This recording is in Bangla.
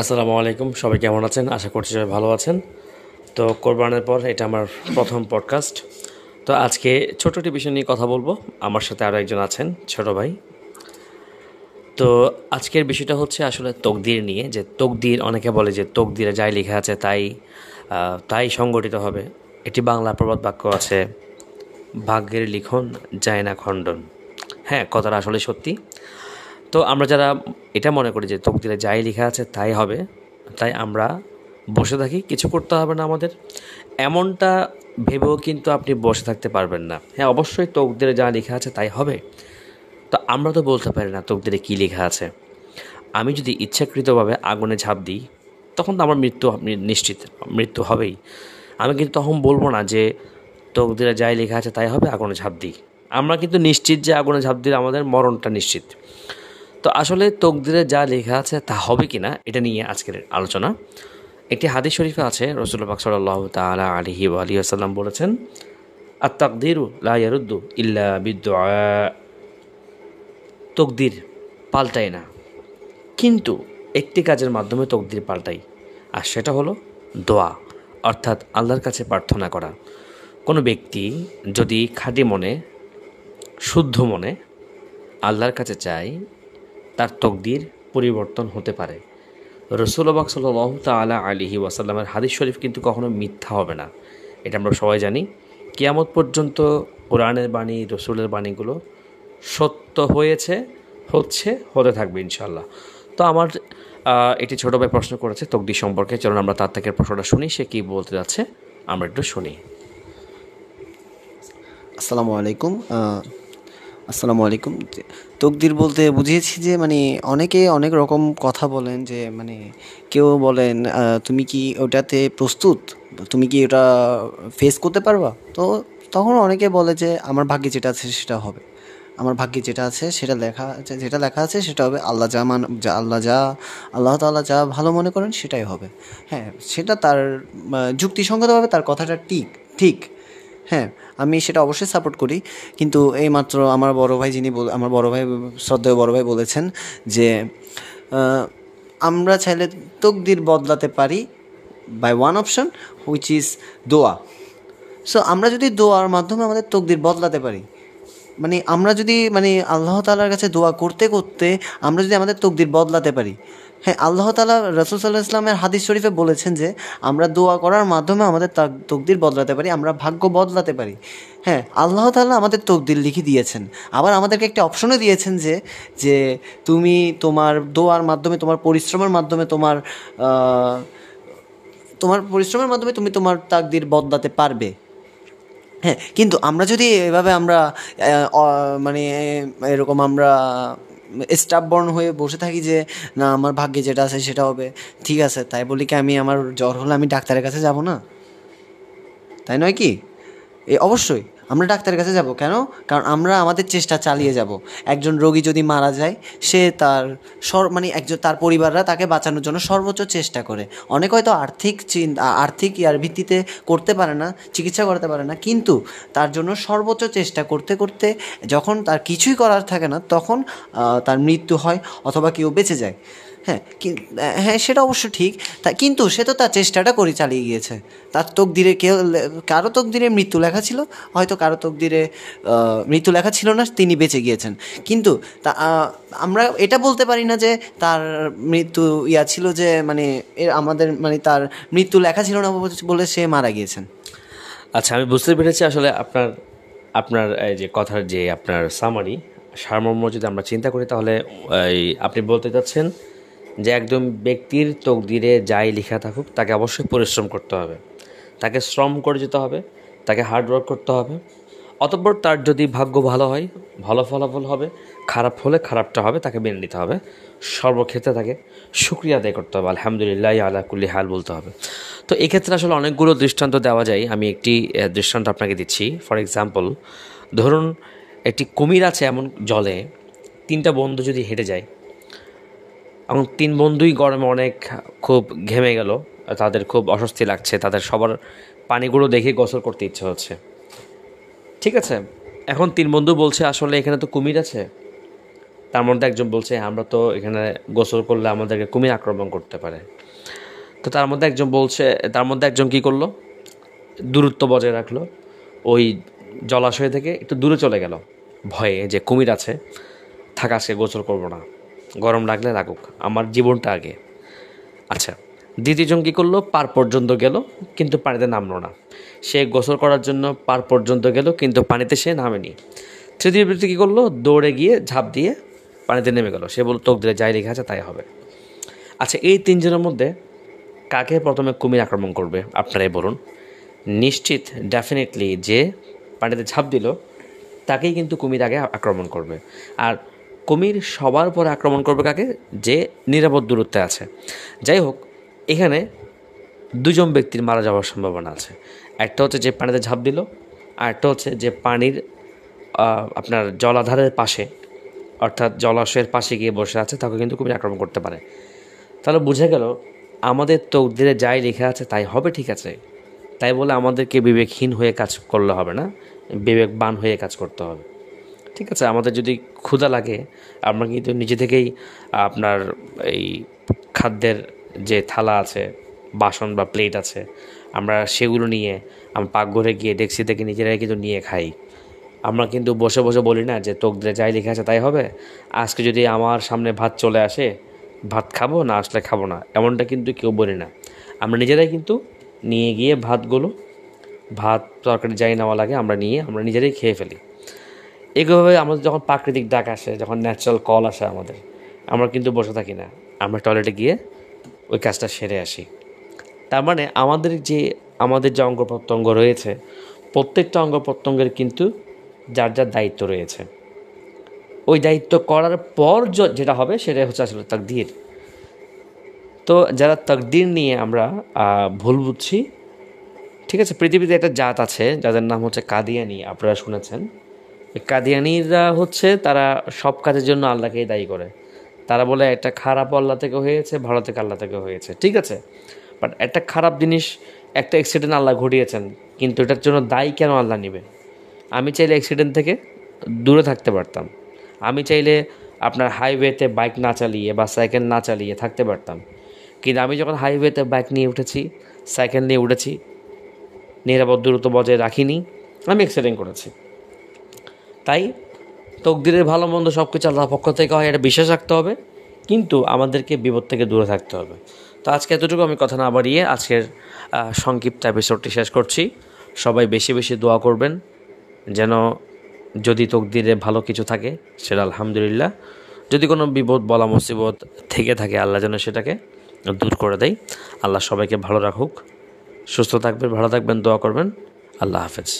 আসসালামু আলাইকুম, সবাই কেমন আছেন? আশা করছি সবাই ভালো আছেন। তো কোরবানের পর এটা আমার প্রথম পডকাস্ট তো আজকে ছোট একটি বিষয় নিয়ে কথা বলব। আমার সাথে আরও একজন আছেন, ছোট ভাই। তো আজকের বিষয়টা হচ্ছে আসলে তকদির নিয়ে, যে তকদির, অনেকে বলে যে তকদিরে যাই লেখা আছে তাই তাই সংগঠিত হবে। এটি বাংলা প্রবাদ বাক্য আছে, ভাগ্যের লিখন যায় না খণ্ডন। হ্যাঁ কথাটা আসলে সত্যি। তো আমরা যারা এটা মনে করি যে তকদিরে যাই লেখা আছে তাই হবে, তাই আমরা বসে থাকি, কিছু করতে হবে না আমাদের। এমনটা ভেবেও কিন্তু আপনি বসে থাকতে পারবেন না। হ্যাঁ অবশ্যই তকদিরে যা লেখা আছে তাই হবে। তো আমরা তো বলতে পারি না তকদিরে কী লেখা আছে। আমি যদি ইচ্ছাকৃতভাবে আগুনে ঝাঁপ দিই, তখন তো আমার মৃত্যু, নিশ্চিত মৃত্যু হবেই। আমি কিন্তু তখন বলব না যে তকদিরে যাই লেখা আছে তাই হবে, আগুনে ঝাঁপ দিই। আমরা কিন্তু নিশ্চিত যে আগুনে ঝাঁপ দিলে আমাদের মরণটা নিশ্চিত। তো আসলে তকদিরে যা লেখা আছে তা হবে কি না এটা নিয়ে আজকের আলোচনা। একটি হাদিস শরীফে আছে রসুল্লাহ সাল্লাহ তালা আলহি আলী আসাল্লাম বলেছেন আর তাকদিরু লা ইয়ারুদ্দু ইল্লা বিদ্যুআ তকদির পাল্টায় না, কিন্তু একটি কাজের মাধ্যমে তকদির পাল্টাই, আর সেটা হলো দোয়া, অর্থাৎ আল্লাহর কাছে প্রার্থনা করা। কোনো ব্যক্তি যদি খাঁটি মনে, শুদ্ধ মনে আল্লাহর কাছে চায় তার তকদির পরিবর্তন হতে পারে। রসুলবাক সাল তালা আলিহি ওয়াসাল্লামের হাদিস শরীফ কিন্তু কখনো মিথ্যা হবে না। এটা আমরা সবাই জানি। কিয়ামত পর্যন্ত কোরআনের বাণী, রসুলের বাণীগুলো সত্য হয়েছে, হচ্ছে, হতে থাকবে ইনশাল্লাহ তো আমার এটি ছোটো ভাই প্রশ্ন করেছে তকদির সম্পর্কে। চলুন আমরা তার থেকে প্রশ্নটা শুনি, সে কী বলতে যাচ্ছে, আমরা একটু শুনি। আসসালামু আলাইকুম আসসালামু আলাইকুম। তকদির বলতে বুঝিয়েছি যে মানে অনেকে অনেক রকম কথা বলেন যে মানে কেউ বলেন তুমি কি ওটাতে প্রস্তুত? তুমি কি ওটা ফেস করতে পারবা? তো তখন অনেকে বলে যে, আমার ভাগ্যে যেটা আছে সেটা হবে। আমার ভাগ্যে যেটা আছে সেটা লেখা আছে- যেটা লেখা আছে সেটা হবে। আল্লাহ যা মান, যা, আল্লাহ যা, আল্লাহ তাআলা যা ভালো মনে করেন সেটাই হবে। হ্যাঁ সেটা তার যুক্তিসঙ্গতভাবে তার কথাটা ঠিক ঠিক। হ্যাঁ আমি সেটা অবশ্যই সাপোর্ট করি। কিন্তু এইমাত্র আমার বড় ভাই যিনি আমার বড় ভাই, শ্রদ্ধেয় বড় ভাই বলেছেন যে আমরা চাইলে তকদির বদলাতে পারি by one option which is দোয়া। সো আমরা যদি দোয়ার মাধ্যমে আমাদের তকদির বদলাতে পারি মানে আমরা যদি মানে আল্লাহ তালার কাছে দোয়া করতে করতে আমরা যদি আমাদের তকদির বদলাতে পারি হ্যাঁ আল্লাহ তালা রসুল সাল্লাহ ইসলামের হাদিস শরীফে বলেছেন যে, আমরা দোয়া করার মাধ্যমে আমাদের তাক- তকদির বদলাতে পারি, আমরা ভাগ্য বদলাতে পারি। হ্যাঁ আল্লাহ তালা আমাদের তকদির লিখে দিয়েছেন। আবার আমাদেরকে একটা অপশনও দিয়েছেন যে যে তুমি তোমার দোয়ার মাধ্যমে, তোমার পরিশ্রমের মাধ্যমে তোমার তোমার পরিশ্রমের মাধ্যমে তুমি তোমার তাকদির বদলাতে পারবে। হ্যাঁ কিন্তু আমরা যদি এভাবে আমরা মানে এরকম আমরা স্টাববর্ন হয়ে বসে থাকি যে, না, আমার ভাগ্যে যেটা আছে সেটা হবে। ঠিক আছে, তাই বলি কি আমি আমার জ্বর হলে আমি ডাক্তারের কাছে যাব না? তাই নয় কি? এ, অবশ্যই। আমরা ডাক্তারের কাছে যাব। কেন? কারণ আমরা আমাদের চেষ্টা চালিয়ে যাব। একজন রোগী যদি মারা যায়, সে তার সর মানে একজন তার পরিবাররা তাকে বাঁচানোর জন্য সর্বোচ্চ চেষ্টা করে। অনেক হয়তো আর্থিক আর্থিক ইয়ার ভিত্তিতে করতে পারে না, চিকিৎসা করতে পারে না, কিন্তু তার জন্য সর্বোচ্চ চেষ্টা করতে করতে যখন তার কিছুই করার থাকে না, তখন তার মৃত্যু হয় অথবা কেউ বেঁচে যায়। হ্যাঁ হ্যাঁ সেটা অবশ্য ঠিক। তা, কিন্তু সে তো তার চেষ্টাটা করে চালিয়ে গিয়েছে। তার তকদিরে কেউ কারও তকদিরে মৃত্যু লেখা ছিল, হয়তো কারও তকদিরে মৃত্যু লেখা ছিল না, তিনি বেঁচে গিয়েছেন। কিন্তু তা আমরা এটা বলতে পারি না যে তার মৃত্যু ইয়া ছিল যে মানে এর আমাদের মানে তার মৃত্যু লেখা ছিল না বলে সে মারা গিয়েছেন। আচ্ছা আমি বুঝতে পেরেছি আসলে আপনার আপনার, এই যে কথার যে আপনার সামারি সারমর্ম যদি আমরা চিন্তা করি, তাহলে আপনি বলতে চাচ্ছেন যে একজন ব্যক্তির তকদিরে যাই লেখা থাকুক, তাকে অবশ্যই পরিশ্রম করতে হবে। তাকে শ্রম করে যেতে হবে, তাকে হার্ড ওয়ার্ক করতে হবে। অতঃপর তার যদি ভাগ্য ভালো হয়, ভালো ফলাফল হবে, খারাপ হলে খারাপটা হবে, তাকে মেনে নিতে হবে। সর্বক্ষেত্রে তাকে শুক্রিয়া আদায় করতে হবে, আলহামদুলিল্লাহ, আলা কুল্লি হাল বলতে হবে। তো এক্ষেত্রে আসলে অনেকগুলো দৃষ্টান্ত দেওয়া যায়। আমি একটি দৃষ্টান্ত আপনাকে দিচ্ছি। ফর এক্সাম্পল ধরুন একটি কুমির আছে এমন জলে, তিনটা বন্ধু যদি হেঁটে যায় এবং তিন বন্ধুই গরমে অনেক খুব ঘেমে গেল। তাদের খুব অস্বস্তি লাগছে। তাদের সবার পানিগুলো দেখে গোসল করতে ইচ্ছে হচ্ছে। ঠিক আছে, এখন তিন বন্ধু বলছে, আসলে এখানে তো কুমির আছে। তার মধ্যে একজন বলছে, আমরা তো এখানে গোসল করলে আমাদেরকে কুমির আক্রমণ করতে পারে। তো তার মধ্যে একজন বলছে, তার মধ্যে একজন কি করল? দূরত্ব বজায় রাখল। ওই জলাশয় থেকে একটু দূরে চলে গেল। ভয়ে যে কুমির আছে, থাকা সে গোসল করব না। গরম লাগলে লাগুক, আমার জীবনটা আগে। আচ্ছা দ্বিতীয়জন কী করল? পার পর্যন্ত গেল, কিন্তু পানিতে নামলো না। সে গোসল করার জন্য পার পর্যন্ত গেল, কিন্তু পানিতে সে নামেনি। তৃতীয় ব্যক্তি কী করল? দৌড়ে গিয়ে ঝাঁপ দিয়ে পানিতে নেমে গেল। সে বলল, তোক দিলে যাই লেখা আছে, তাই হবে। আচ্ছা এই তিনজনের মধ্যে কাকে প্রথমে কুমির আক্রমণ করবে? আপনারাই বলুন। নিশ্চিত ডেফিনেটলি যে পানিতে ঝাঁপ দিল, তাকেই কিন্তু কুমির আগে আক্রমণ করবে। আর কুমির সবার পরে আক্রমণ করবে কাকে? যে নিরাপদ দূরত্বে আছে। যাই হোক, এখানে দুজন ব্যক্তির মারা যাওয়ার সম্ভাবনা আছে। একটা হচ্ছে যে পানিতে ঝাঁপ দিল, আর একটা হচ্ছে যে পানির আপনার জলাধারের পাশে, অর্থাৎ জলাশয়ের পাশে গিয়ে বসে আছে, তাকে কিন্তু কুমির আক্রমণ করতে পারে। তাহলে বুঝে গেল, আমাদের তকদিরে যাই লেখা আছে তাই হবে ঠিক আছে। তাই বলে আমাদেরকে বিবেকহীন হয়ে কাজ করলে হবে না, বিবেকবান হয়ে কাজ করতে হবে। ঠিক আছে, আমাদের যদি ক্ষুধা লাগে, আমরা কিন্তু নিজে থেকেই আপনার এই খাদ্যের যে থালা আছে, বাসন বা প্লেট আছে, আমরা সেগুলো নিয়ে, আমরা পাকঘরে গিয়ে ডেক্সি থেকে নিজেরাই কিন্তু নিয়ে খাই। আমরা কিন্তু বসে বসে বলি না যে তকদিরে যাই লেখা আছে তাই হবে। আজকে যদি আমার সামনে ভাত চলে আসে, ভাত খাব না আসলে খাব না? এমনটা কিন্তু কেউ বলি না। আমরা নিজেরাই কিন্তু নিয়ে গিয়ে ভাতগুলো, ভাত তরকারি যাই নেওয়া লাগে, আমরা নিয়ে, আমরা নিজেরাই খেয়ে ফেলি। এভাবে আমাদের যখন প্রাকৃতিক ডাক আসে, যখন ন্যাচারাল কল আসে আমাদের, আমরা কিন্তু বসে থাকি না। আমরা টয়লেটে গিয়ে ওই কাজটা সেরে আসি। তার মানে আমাদের যে আমাদের যে অঙ্গ প্রত্যঙ্গ রয়েছে, প্রত্যেকটা অঙ্গ প্রত্যঙ্গের কিন্তু যার যার দায়িত্ব রয়েছে। ওই দায়িত্ব করার পর যেটা হবে সেটা হচ্ছে আসলে তাকদির। তো যারা তাকদির নিয়ে আমরা ভুল বুঝছি, ঠিক আছে, পৃথিবীতে একটা জাত আছে, যাদের নাম হচ্ছে কাদিয়ানি, আপনারা শুনেছেন। কাদিয়ানিরা হচ্ছে তারা সব কাজের জন্য আল্লাহকেই দায়ী করে। তারা বলে একটা খারাপ আল্লাহ থেকে হয়েছে, ভালো থেকে আল্লাহ থেকে হয়েছে। ঠিক আছে? বাট একটা খারাপ জিনিস, একটা অ্যাক্সিডেন্ট আল্লাহ ঘটিয়েছেন, কিন্তু এটার জন্য দায়ী কেন আল্লাহ নেবে? আমি চাইলে অ্যাক্সিডেন্ট থেকে দূরে থাকতে পারতাম। আমি চাইলে আপনার হাইওয়েতে বাইক না চালিয়ে বা সাইকেল না চালিয়ে থাকতে পারতাম। কিন্তু আমি যখন হাইওয়েতে বাইক নিয়ে উঠেছি সাইকেল নিয়ে উঠেছি, নিরাপদ দূরত্ব বজায় রাখিনি, আমি অ্যাক্সিডেন্ট করেছি। তাই তকদিরের ভালো মন্দ সব কিছু আল্লাহর পক্ষ থেকে হয়, এটা বিশ্বাস রাখতে হবে। কিন্তু আমাদেরকে বিপদ থেকে দূরে থাকতে হবে। তো আজকে এতটুকু আমি কথা না বাড়িয়ে আজকের সংক্ষিপ্ত এপিসোডটি শেষ করছি। সবাই বেশি বেশি দোয়া করবেন, যেন যদি তকদিরে ভালো কিছু থাকে, সেটা আলহামদুলিল্লাহ। যদি কোনো বিপদ, বলা মুসিবত থেকে থাকে, আল্লাহ যেন সেটাকে দূর করে দেয়। আল্লাহ সবাইকে ভালো রাখুক। সুস্থ থাকবেন, ভালো থাকবেন, দোয়া করবেন। আল্লাহ হাফেজ।